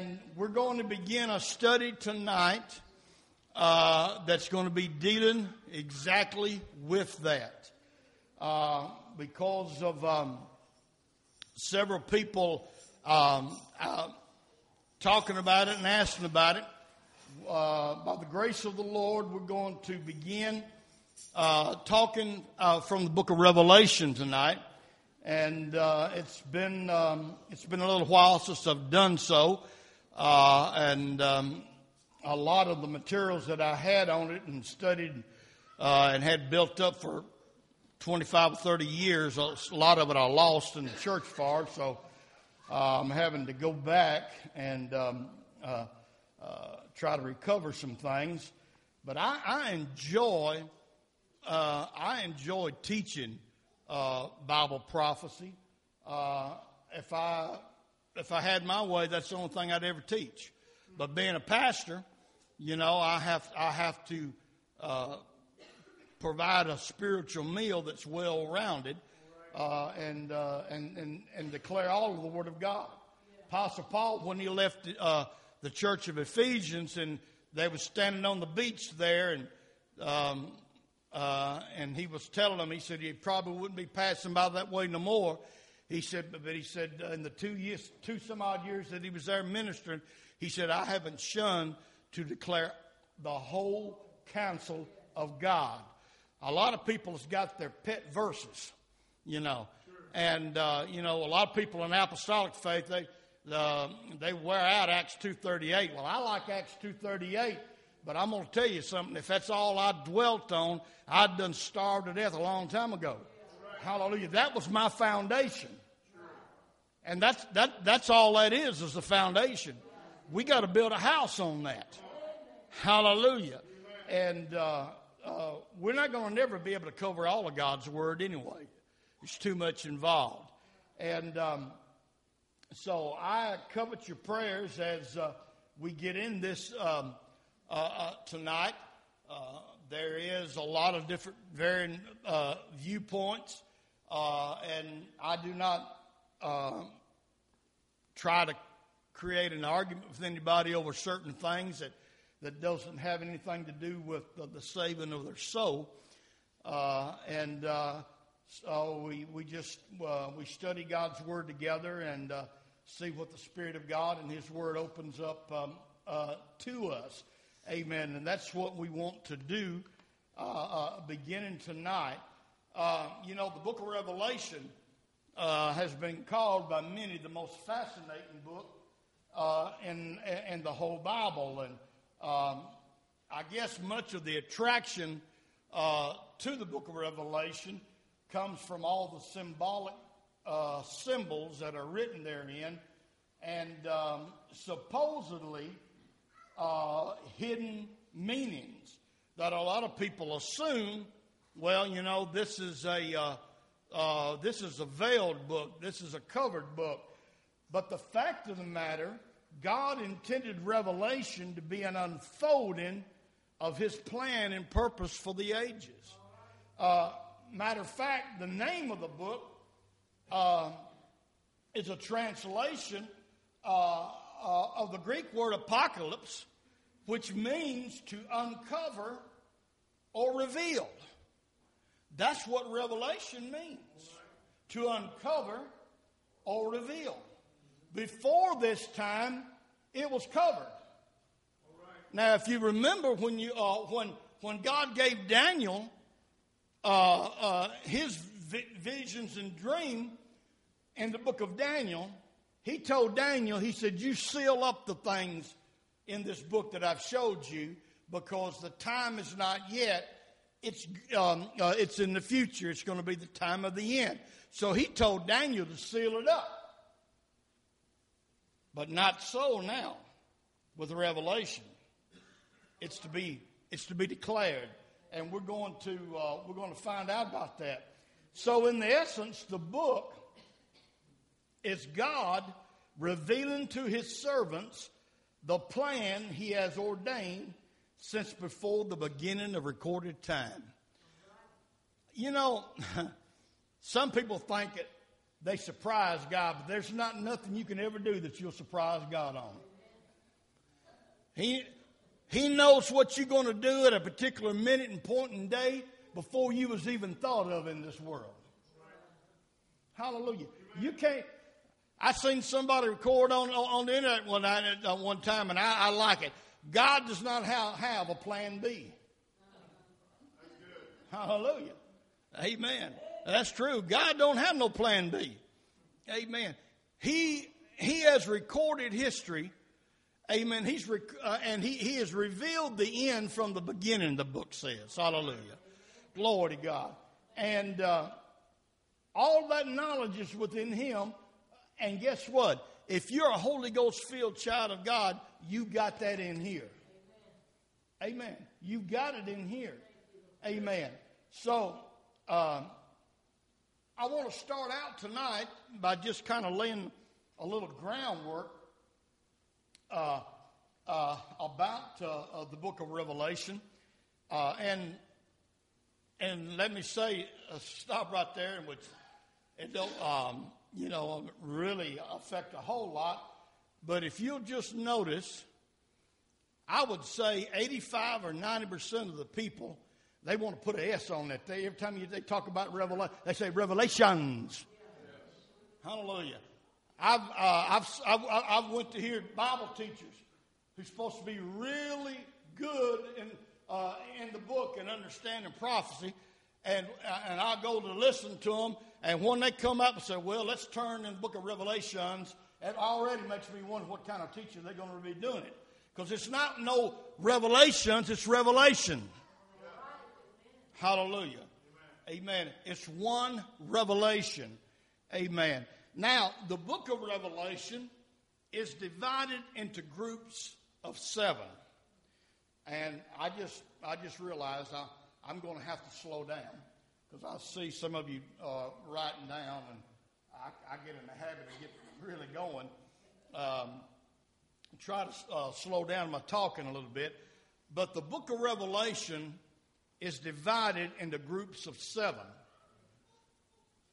and we're going to begin a study tonight uh, that's going to be dealing exactly with that. Uh, because of um, several people um, uh, talking about it and asking about it, uh, by the grace of the Lord, we're going to begin uh, talking uh, from the book of Revelation tonight. And uh, it's been um, it's been a little while since I've done so, uh, and um, a lot of the materials that I had on it and studied uh, and had built up for 25 or 30 years, a lot of it I lost in the church fire, so uh, I'm having to go back and um, uh, uh, try to recover some things. But I, I enjoy I enjoy teaching uh, Bible prophecy. Uh, if I if I had my way, that's the only thing I'd ever teach. But being a pastor, you know, I have I have to uh, provide a spiritual meal that's well rounded, uh, and, uh, and and and declare all of the Word of God. Apostle Paul, when he left uh, the church of Ephesians, and they were standing on the beach there, and um, uh, and he was telling them, he said he probably wouldn't be passing by that way no more. He said, but, he said uh, in the two years, two some odd years that he was there ministering, he said, I haven't shunned to declare the whole counsel of God. A lot of people has got their pet verses, you know, and uh, you know a lot of people in apostolic faith they uh, they wear out Acts two thirty eight. Well, I like Acts two thirty eight but I'm going to tell you something. If that's all I dwelt on, I'd done starved to death a long time ago. Hallelujah. That was my foundation. And that's, that, that's all that is, is the foundation. We got to build a house on that. Hallelujah. And uh, uh, we're not going to never be able to cover all of God's Word anyway. There's too much involved. And um, so I covet your prayers as uh, we get in this um, uh, uh, tonight. Uh, there is a lot of different varying viewpoints, and I do not try to create an argument with anybody over certain things that, that doesn't have anything to do with the, the saving of their soul. and so we, we just we study God's Word together and see what the Spirit of God and His Word opens up um, uh, to us. Amen. And that's what we want to do uh, uh, beginning tonight. Uh, you know, the book of Revelation uh, has been called by many the most fascinating book uh, in, in the whole Bible. And um, I guess much of the attraction uh, to the book of Revelation comes from all the symbolic symbols that are written therein. And um, supposedly, uh, hidden meanings that a lot of people assume. Well, you know, this is a uh, this is a veiled book. This is a covered book. But the fact of the matter, God intended Revelation to be an unfolding of His plan and purpose for the ages. Uh, matter of fact, the name of the book uh, is a translation uh, uh, of the Greek word apocalypse, which means to uncover or reveal. That's what revelation means to uncover or reveal. Before this time, it was covered. Now, if you remember when you uh, when when God gave Daniel uh, uh, his vi- visions and dream in the book of Daniel, he told Daniel, he said, "You seal up the things in this book that I've showed you because the time is not yet. It's, um, uh, it's in the future. It's going to be the time of the end. So he told Daniel to seal it up. But not so now with the Revelation. It's to be, it's to be declared. And we're going to, uh, we're going to find out about that. So in the essence, the book is God revealing to his servants the plan he has ordained since before the beginning of recorded time. You know, some people think that they surprise God, but there's not nothing you can ever do that you'll surprise God on. He, he knows what you're going to do at a particular minute and point in day before you was even thought of in this world. Hallelujah. You can't. I seen somebody record on, on the internet one night uh, one time, and I, I like it. God does not have, have a plan B. Hallelujah. Amen. That's true. God don't have no plan B. Amen. He he has recorded history. Amen. He's rec- uh, and he he has revealed the end from the beginning. The book says. Hallelujah. Glory to God. And uh, all that knowledge is within him. And guess what? If you're a Holy Ghost filled child of God, you got that in here. Amen. You got it in here. Amen. So, uh, I want to start out tonight by just kind of laying a little groundwork uh, uh, about uh, the book of Revelation. Uh, and and let me say, uh, stop right there, which it don't, um, you know, really affect a whole lot. But if you'll just notice, I would say 85 or 90 percent of the people they want to put an S on that. They, every time you, they talk about revelation, they say revelations. Hallelujah. I've, uh, I've, I've, I've went to hear Bible teachers who's supposed to be really good in, uh, in the book and understanding prophecy. And, uh, and I go to listen to them. And when they come up and say, well, let's turn in the book of Revelations, it already makes me wonder what kind of teaching they're going to be doing it. Because it's not no revelations, it's revelation. Hallelujah. Amen. It's one revelation. Amen. Now, the book of Revelation is divided into groups of seven. And I just I just realized I, I'm going to have to slow down because I see some of you uh, writing down, and I, I, get in the habit of getting really going. Um, try to uh, slow down my talking a little bit. But the book of Revelation is divided into groups of seven.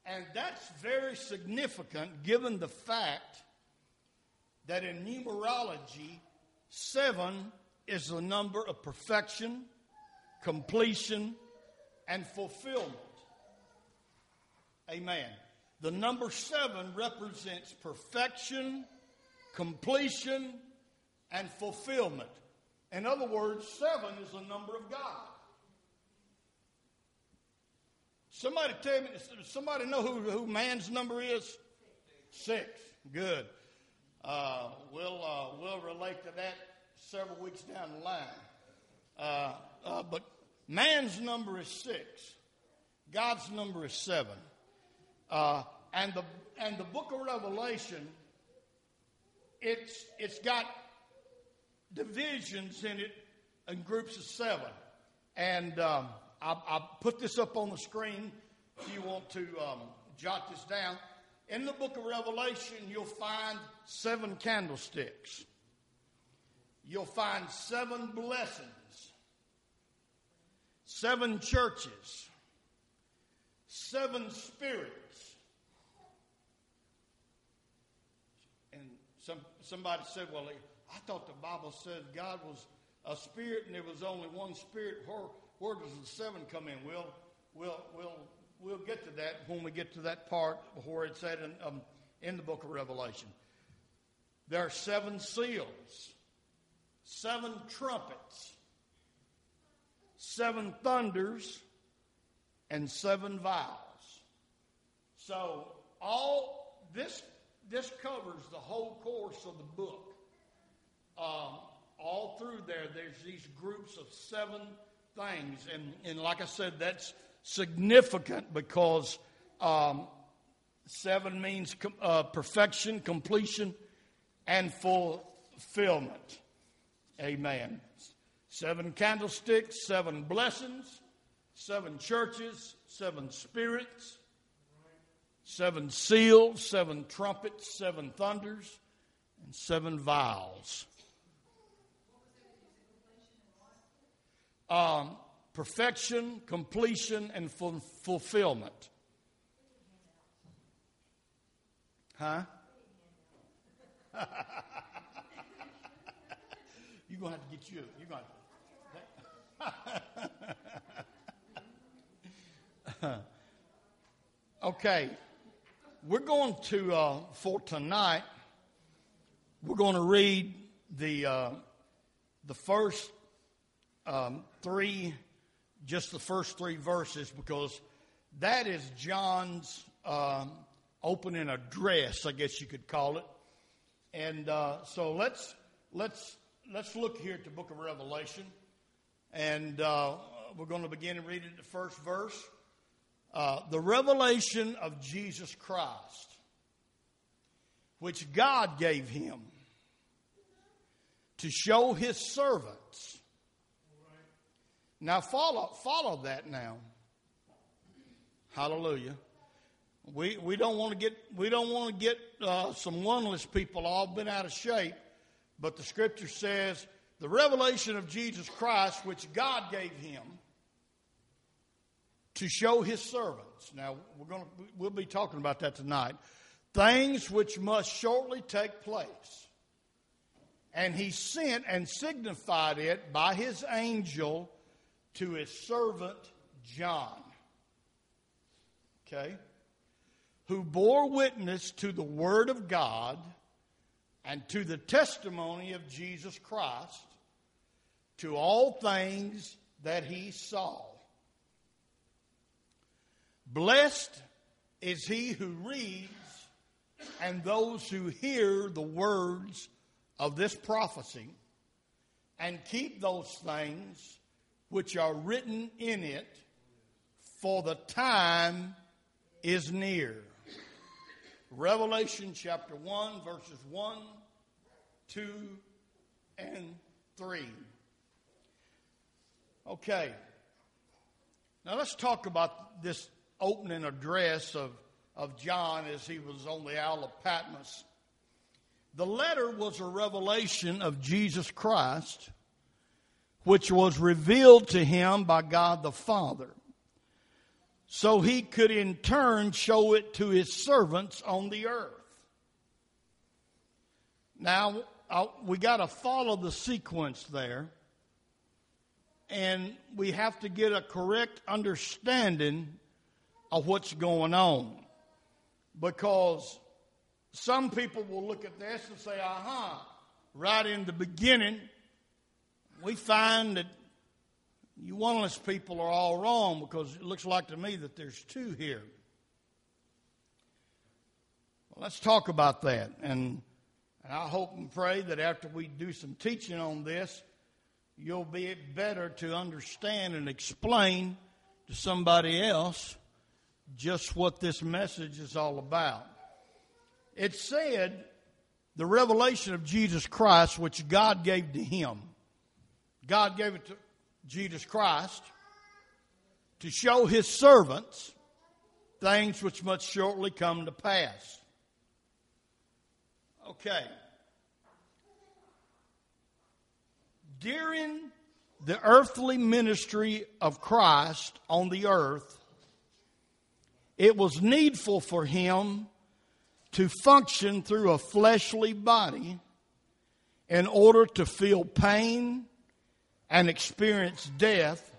And that's very significant given the fact that in numerology, seven is the number of perfection, completion, and fulfillment. Amen. The number seven represents perfection, completion, and fulfillment. In other words, seven is the number of God. Somebody tell me, somebody know who, who man's number is? Six. Good. Uh, we'll, uh, we'll relate to that several weeks down the line. Uh, uh, but man's number is six. God's number is seven. Uh, and the and the book of Revelation, it's it's got divisions in it in groups of seven. And um, I'll, I'll, put this up on the screen if you want to um, jot this down. In the book of Revelation, you'll find seven candlesticks. You'll find seven blessings, seven churches, seven spirits. And some, somebody said, well, I thought the Bible said God was a spirit and there was only one spirit. Where, where does the seven come in? We'll, we'll, we'll, we'll get to that when we get to that part where it's said in, um, in the book of Revelation. There are seven seals, seven trumpets, seven thunders, and seven vials. So all this this covers the whole course of the book. Um, all through there, there's these groups of seven things. And, and like I said, that's significant because um, seven means com- uh, perfection, completion, and fulfillment. Amen. Seven candlesticks, seven blessings, seven churches, seven spirits, seven seals, seven trumpets, seven thunders, and seven vials. um, perfection, completion, and ful- fulfillment. Huh? you you're to have to get you. You're going to. okay. We're going to, uh, for tonight, we're going to read the, uh, the first um, three, just the first three verses, because that is John's um, opening address, I guess you could call it. And uh, so let's let's let's look here at the book of Revelation, and uh, we're going to begin and read it the first verse. Uh, the revelation of Jesus Christ, which God gave him to show his servants. Now follow follow that now. Hallelujah. We, we don't want to get we don't want to get uh, some oneness people all been out of shape, but the Scripture says the revelation of Jesus Christ, which God gave him to show His servants. Now we're going to we'll be talking about that tonight. Things which must shortly take place, and He sent and signified it by His angel to His servant John. Okay who bore witness to the Word of God and to the testimony of Jesus Christ, to all things that he saw. Blessed is he who reads and those who hear the words of this prophecy and keep those things which are written in it, for the time is near. Revelation chapter 1, verses 1, 2, and 3. Okay. Now let's talk about this opening address of, of John as he was on the Isle of Patmos. The letter was a revelation of Jesus Christ, which was revealed to him by God the Father so he could in turn show it to his servants on the earth. Now, uh, we got to follow the sequence there, and we have to get a correct understanding of what's going on. Because some people will look at this and say, aha, right in the beginning, we find that you oneness people are all wrong because it looks like to me that there's two here. Well, let's talk about that. And, and I hope and pray that after we do some teaching on this, you'll be better to understand and explain to somebody else just what this message is all about. It said the revelation of Jesus Christ, which God gave to him. God gave it to Jesus Christ to show his servants things which must shortly come to pass. Okay. During the earthly ministry of Christ on the earth, it was needful for him to function through a fleshly body in order to feel pain and experience death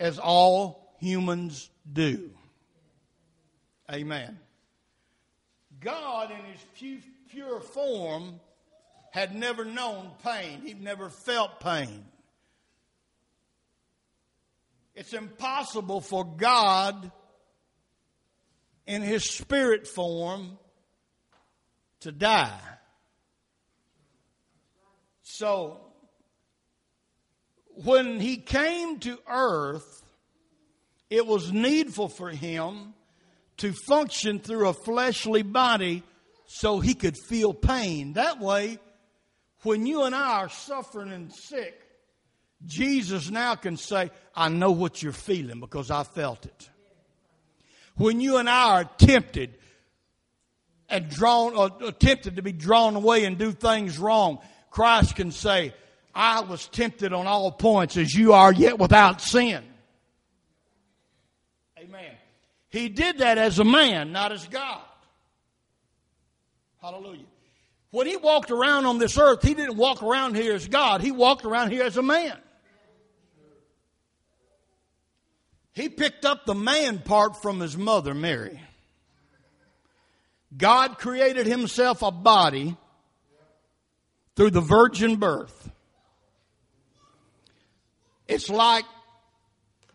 as all humans do. Amen. God, in his pure form, had never known pain, he'd never felt pain. It's impossible for God, in his spirit form, to die. So, when he came to earth, it was needful for him to function through a fleshly body so he could feel pain. That way, when you and I are suffering and sick, Jesus now can say, I know what you're feeling because I felt it. When you and I are tempted and drawn, or tempted to be drawn away and do things wrong, Christ can say, I was tempted on all points as you are, yet without sin. Amen. He did that as a man, not as God. Hallelujah. When he walked around on this earth, he didn't walk around here as God, he walked around here as a man. He picked up the man part from his mother, Mary. God created himself a body through the virgin birth. It's like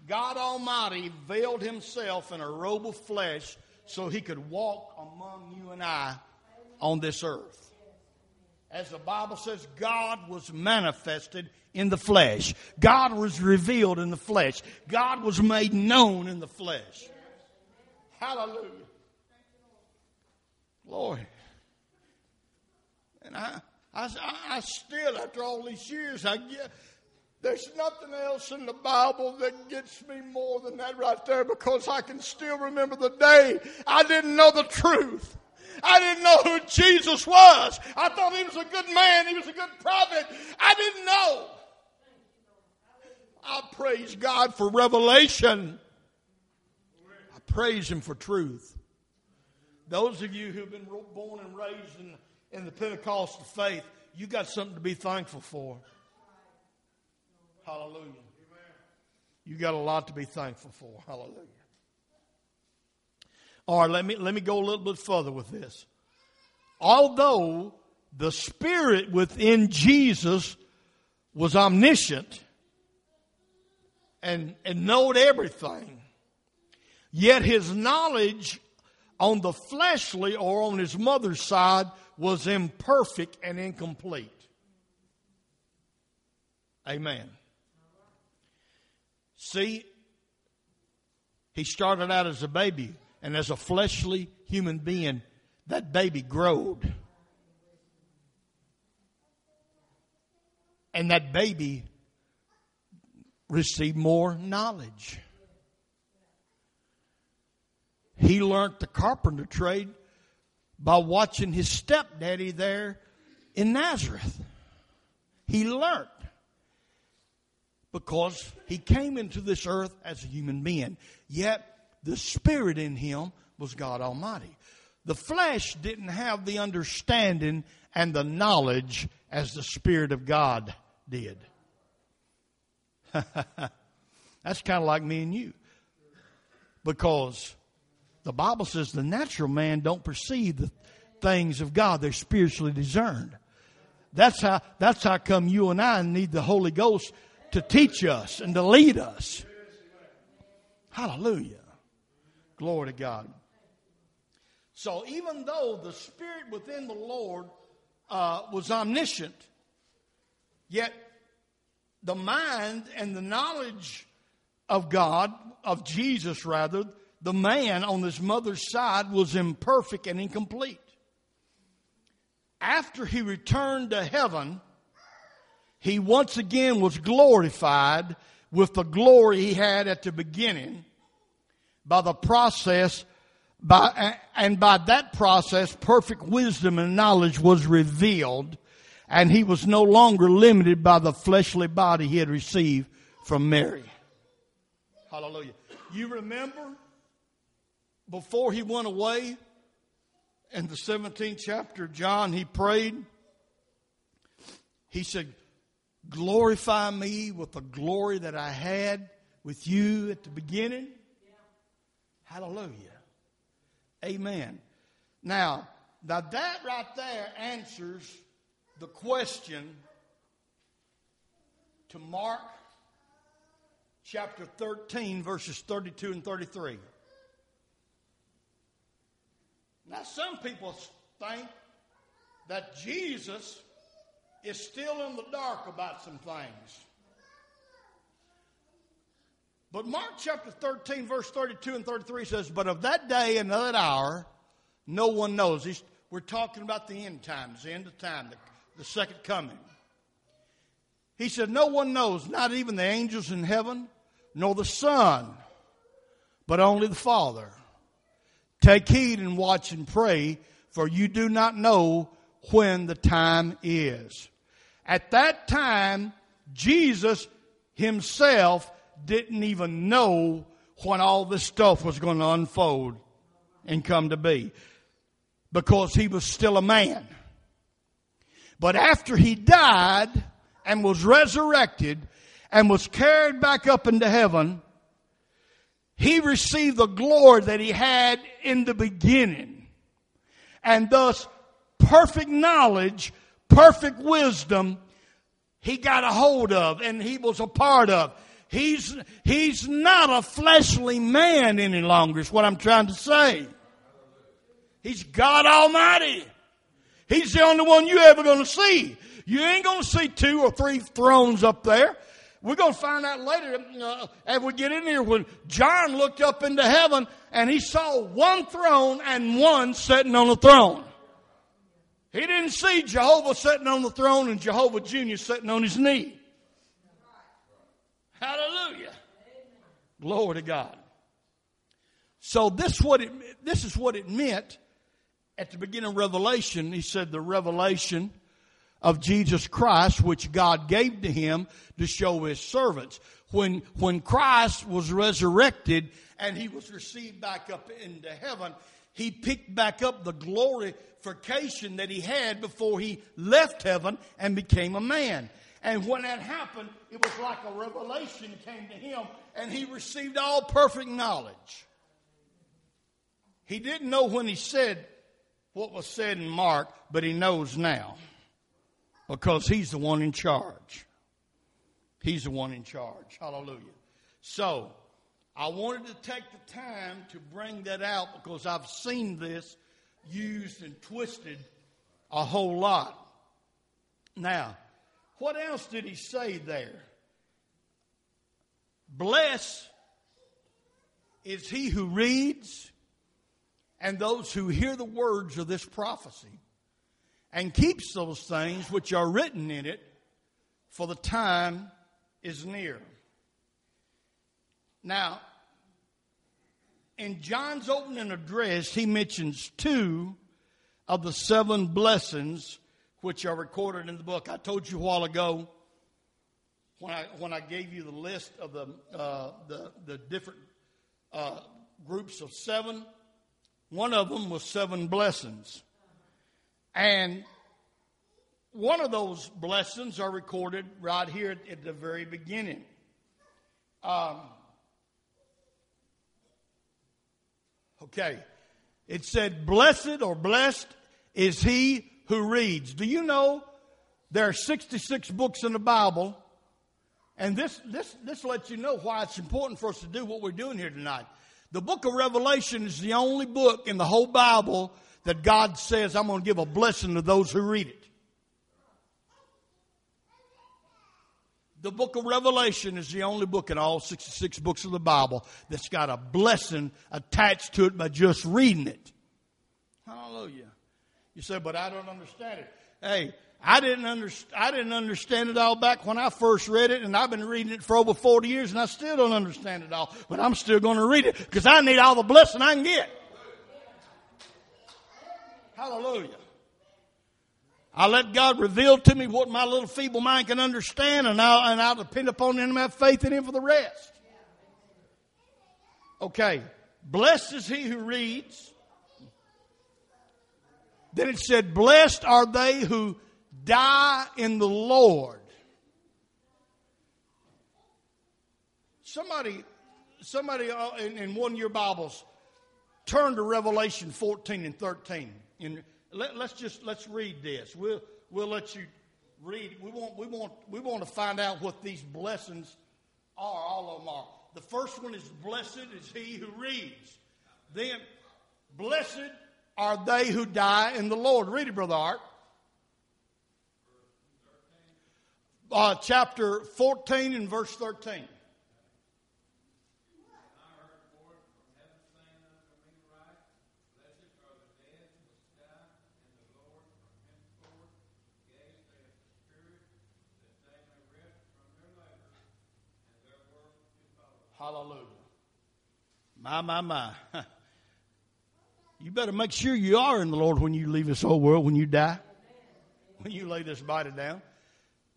God Almighty veiled himself in a robe of flesh so he could walk among you and I on this earth. As the Bible says, God was manifested in the flesh. God was revealed in the flesh. God was made known in the flesh. Hallelujah. Glory. And I, I, I still, after all these years, I get, there's nothing else in the Bible that gets me more than that right there because I can still remember the day I didn't know the truth. I didn't know who Jesus was. I thought he was a good man. He was a good prophet. I didn't know. I praise God for revelation. I praise Him for truth. Those of you who've been born and raised in, in the Pentecostal faith, you got something to be thankful for. Hallelujah. You got a lot to be thankful for. Hallelujah. All right, let me, let me go a little bit further with this. Although the Spirit within Jesus was omniscient and, and knowed everything, yet his knowledge on the fleshly or on his mother's side was imperfect and incomplete. Amen. See, he started out as a baby, and as a fleshly human being, that baby growed. And that baby received more knowledge. He learned the carpenter trade by watching his stepdaddy there in Nazareth. He learned because he came into this earth as a human being. Yet the spirit in him was God Almighty. The flesh didn't have the understanding and the knowledge as the Spirit of God did. That's kind of like me and you. Because the Bible says the natural man don't perceive the things of God. They're spiritually discerned. That's how, that's how come you and I need the Holy Ghost to teach us and to lead us. Hallelujah. Glory to God. So even though the Spirit within the Lord uh, was omniscient, yet the mind and the knowledge of God, of Jesus rather, the man on his mother's side was imperfect and incomplete. After he returned to heaven, he once again was glorified with the glory he had at the beginning by the process by, and by that process perfect wisdom and knowledge was revealed and he was no longer limited by the fleshly body he had received from Mary. Hallelujah. You remember before he went away in the 17th chapter of John, he prayed. He said, glorify me with the glory that I had with you at the beginning. Hallelujah. Amen. Now, now that right there answers the question to Mark chapter 13, verses 32 and 33. Now, some people think that Jesus is still in the dark about some things. But Mark chapter 13, verse 32 and 33 says, But of that day and that hour, no one knows. We're talking about the end times, the end of time, the, the second coming. He said, No one knows, not even the angels in heaven, nor the Son, but only the Father. Take heed and watch and pray, for you do not know when the time is. At that time, Jesus himself didn't even know when all this stuff was going to unfold and come to be because he was still a man. But after he died and was resurrected and was carried back up into heaven, he received the glory that he had in the beginning. And thus, perfect knowledge, perfect wisdom, he got a hold of and he was a part of. He's, he's not a fleshly man any longer, is what I'm trying to say. He's God Almighty. He's the only one you're ever going to see. You ain't going to see two or three thrones up there. We're going to find out later uh, as we get in here when John looked up into heaven and he saw one throne and one sitting on the throne. He didn't see Jehovah sitting on the throne and Jehovah Jr. sitting on his knee. Hallelujah. Glory to God. So this what it this is what it meant at the beginning of Revelation. He said the revelation of Jesus Christ, which God gave to him to show his servants. When, when Christ was resurrected and he was received back up into heaven, he picked back up the glorification that he had before he left heaven and became a man. And when that happened, it was like a revelation came to him and he received all perfect knowledge. He didn't know when he said what was said in Mark, but he knows now because he's the one in charge. He's the one in charge. Hallelujah. So, I wanted to take the time to bring that out because I've seen this used and twisted a whole lot. Now, what else did he say there? Bless is he who reads and those who hear the words of this prophecy and keeps those things which are written in it, for the time is near. Now, in John's opening address, he mentions two of the seven blessings which are recorded in the book. I told you a while ago when I when I gave you the list of the uh, the, the different uh, groups of seven. One of them was seven blessings. And one of those blessings are recorded right here at, the very beginning. Um, okay. It said, Blessed or blessed is he who reads. Do you know there are 66 books in the Bible? And this, this, this lets you know why it's important for us to do what we're doing here tonight. The book of Revelation is the only book in the whole Bible that God says, I'm going to give a blessing to those who read it. The book of Revelation is the only book in all 66 books of the Bible that's got a blessing attached to it by just reading it. Hallelujah. You say, but I don't understand it. Hey, I didn't, I didn't understand it all back when I first read it, and I've been reading it for over 40 years, and I still don't understand it all. But I'm still going to read it because I need all the blessing I can get. Hallelujah. I let God reveal to me what my little feeble mind can understand, and I'll, and I'll depend upon Him and have faith in Him for the rest. Okay. Blessed is he who reads. Then it said, Blessed are they who die in the Lord. Somebody, somebody uh, in, in one of your Bibles, turn to Revelation 14 and 13. And let, us just let's read this. We'll we'll let you read. We want we want we want to find out what these blessings are. All of them are. The first one is blessed is he who reads. Then blessed are they who die in the Lord. Read it, brother Art. Uh, chapter 14 and verse 13. Hallelujah. My, my, my. You better make sure you are in the Lord when you leave this whole world, when you die, when you lay this body down.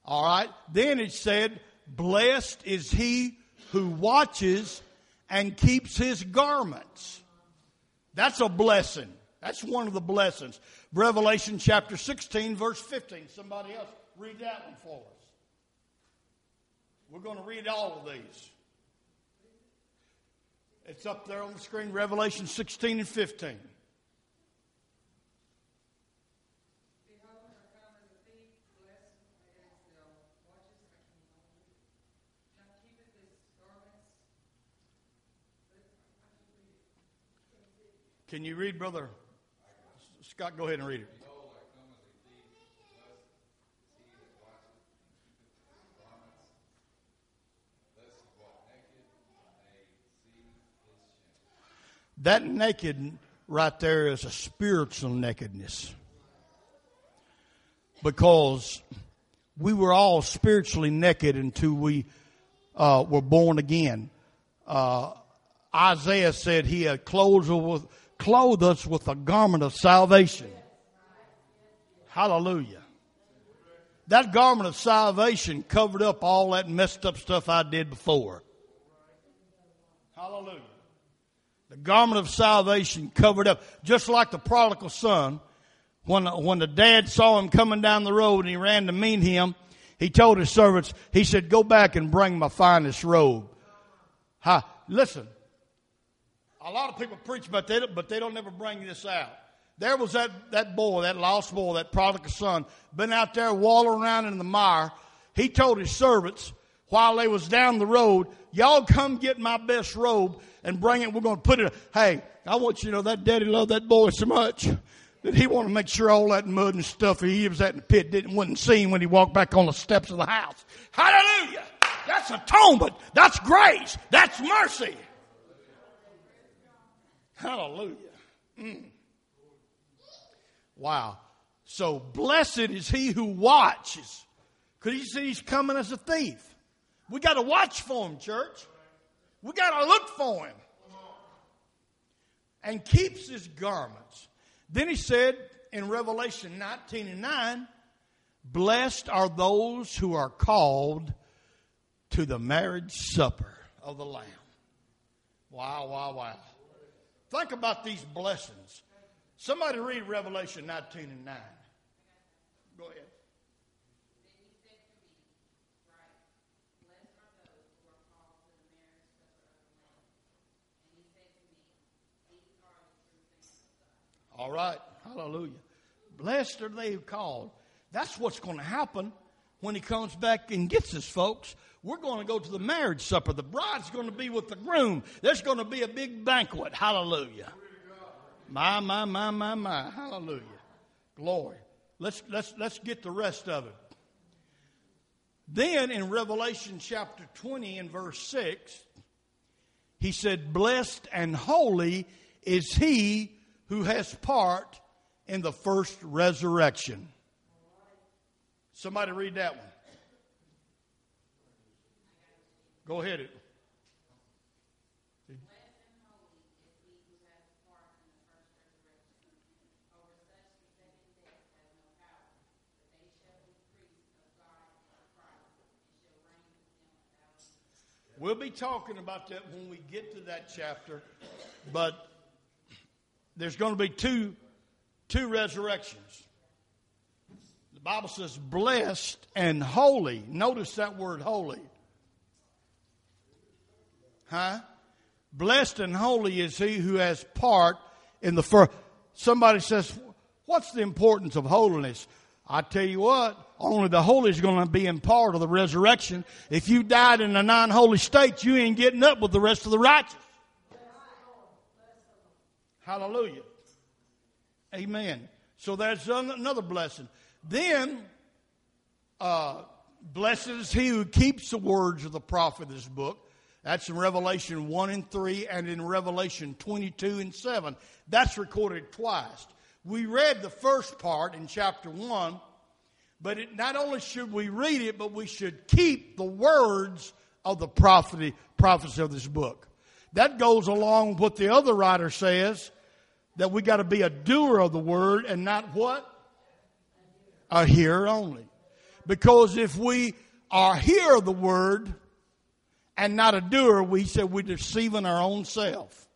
All right. Then it said, blessed is he who watches and keeps his garments. That's a blessing. That's one of the blessings. Revelation chapter 16, verse 15. Somebody else read that one for us. We're going to read all of these. It's up there on the screen, Revelation 16 and 15. Can you read, brother? Scott, go ahead and read it. That naked right there is a spiritual nakedness. Because we were all spiritually naked until we uh, were born again. Uh, Isaiah said he had clothed with, clothed us with a garment of salvation. Hallelujah. That garment of salvation covered up all that messed up stuff I did before. Hallelujah. The garment of salvation covered up, just like the prodigal son. When, when the dad saw him coming down the road and he ran to meet him, he told his servants, he said, go back and bring my finest robe. Ha, listen, a lot of people preach about that, but they don't ever bring this out. There was that, that boy, that lost boy, that prodigal son, been out there wallowing around in the mire. He told his servants while they was down the road, y'all come get my best robe and bring it. We're going to put it. Hey, I want you to know that daddy loved that boy so much that he wanted to make sure all that mud and stuff he was at in the pit didn't wasn't seen when he walked back on the steps of the house. Hallelujah! That's atonement. That's grace. That's mercy. Hallelujah. Mm. Wow. So blessed is he who watches. Because he said he's coming as a thief. We got to watch for him, church. We got to look for him. And keeps his garments. Then he said in Revelation 19 and 9, Blessed are those who are called to the marriage supper of the Lamb. Wow, wow, wow. Think about these blessings. Somebody read Revelation 19 and 9. Go ahead. All right. Hallelujah. Blessed are they who called. That's what's going to happen when he comes back and gets us, folks. We're going to go to the marriage supper. The bride's going to be with the groom. There's going to be a big banquet. Hallelujah. My, my, my, my, my. Hallelujah. Glory. Let's, let's, let's get the rest of it. Then in Revelation chapter 20 and verse 6, he said, Blessed and holy is he who has part in the first resurrection. Somebody read that one. Go ahead. We'll be talking about that when we get to that chapter, but there's going to be two, two resurrections. The Bible says blessed and holy. Notice that word holy. Huh? Blessed and holy is he who has part in the first. Somebody says, what's the importance of holiness? I tell you what, only the holy is going to be in part of the resurrection. If you died in a non-holy state, you ain't getting up with the rest of the righteous. Hallelujah. Amen. So that's another blessing. Then, uh, blessed is he who keeps the words of the prophet of this book. That's in Revelation 1 and 3 and in Revelation 22 and 7. That's recorded twice. We read the first part in chapter 1 but it, not only should we read it, but we should keep the words of the prophecy, prophecy of this book. That goes along with what the other writer says that we got to be a doer of the word and not what? A hearer only. Because if we are hearer of the word and not a doer, we said we're deceiving our own self.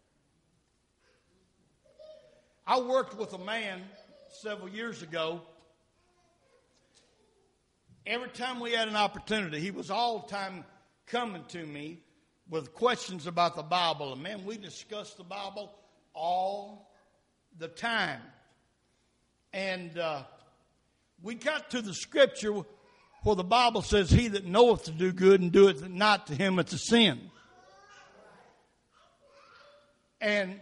I worked with a man several years ago. Every time we had an opportunity, he was all the time coming to me with questions about the Bible. And man, we discussed the Bible all the time. And uh, we got to the scripture where the Bible says, He that knoweth to do good and doeth not to him it's a sin. And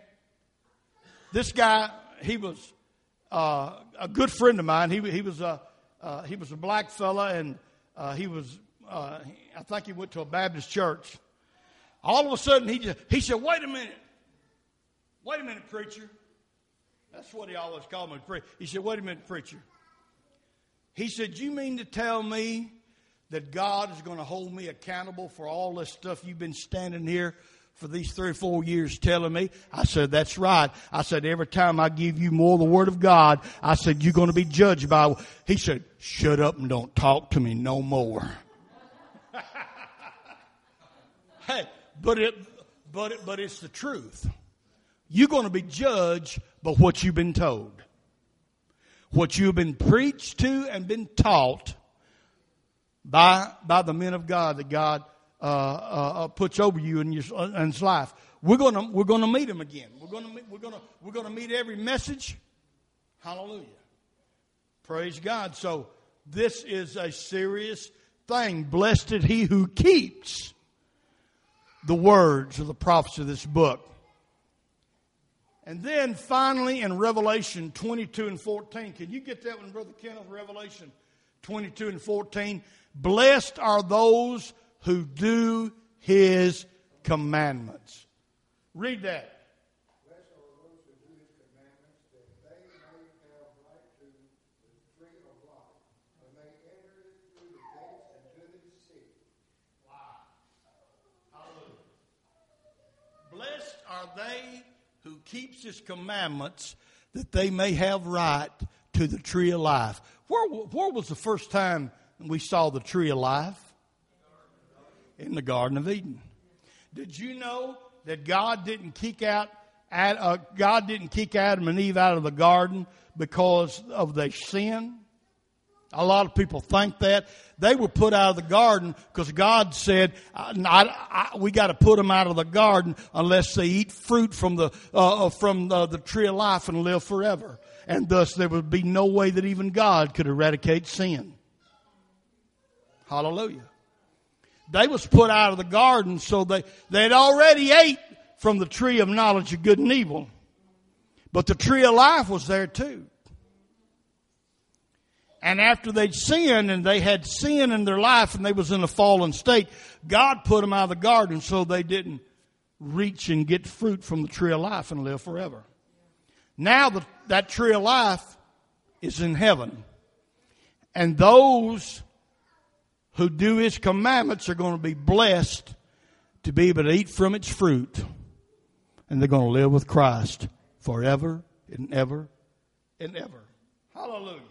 this guy, he was uh, a good friend of mine. He, he was a uh, he was a black fella, and uh, he was uh, I think he went to a Baptist church. All of a sudden, he just he said, "Wait a minute, wait a minute, preacher." That's what he always called me. preacher. He said, "Wait a minute, preacher." He said, "You mean to tell me that God is going to hold me accountable for all this stuff you've been standing here for these three or four years telling me. I said, that's right. I said, every time I give you more of the word of God, I said, you're going to be judged by, he said, shut up and don't talk to me no more. hey, but it, but it, but it's the truth. You're going to be judged by what you've been told. What you've been preached to and been taught by, by the men of God that God uh, uh, uh, puts over you in your in his life. We're gonna we're gonna meet him again. We're gonna meet, we're gonna we're gonna meet every message. Hallelujah. Praise God. So this is a serious thing. Blessed is he who keeps the words of the prophets of this book. And then finally in Revelation 22 and 14, can you get that one, Brother Kenneth? Revelation 22 and 14. Blessed are those who do his commandments. Read that. Blessed are those who do his commandments that they keeps his commandments that they may have right to the tree of life. Where, where was the first time we saw the tree of life? in the Garden of Eden. Did you know that God didn't kick out uh, God didn't kick Adam and Eve out of the garden because of their sin? A lot of people think that they were put out of the garden because God said, I, I, "We got to put them out of the garden unless they eat fruit from the uh, uh, from the, the tree of life and live forever." And thus, there would be no way that even God could eradicate sin. Hallelujah. They was put out of the garden so they, they'd already ate from the tree of knowledge of good and evil. But the tree of life was there too. And after they'd sinned and they had sin in their life and they was in a fallen state, God put them out of the garden so they didn't reach and get fruit from the tree of life and live forever. Now the, that tree of life is in heaven. And those who do his commandments are going to be blessed to be able to eat from its fruit. And they're going to live with Christ forever and ever and ever. Hallelujah.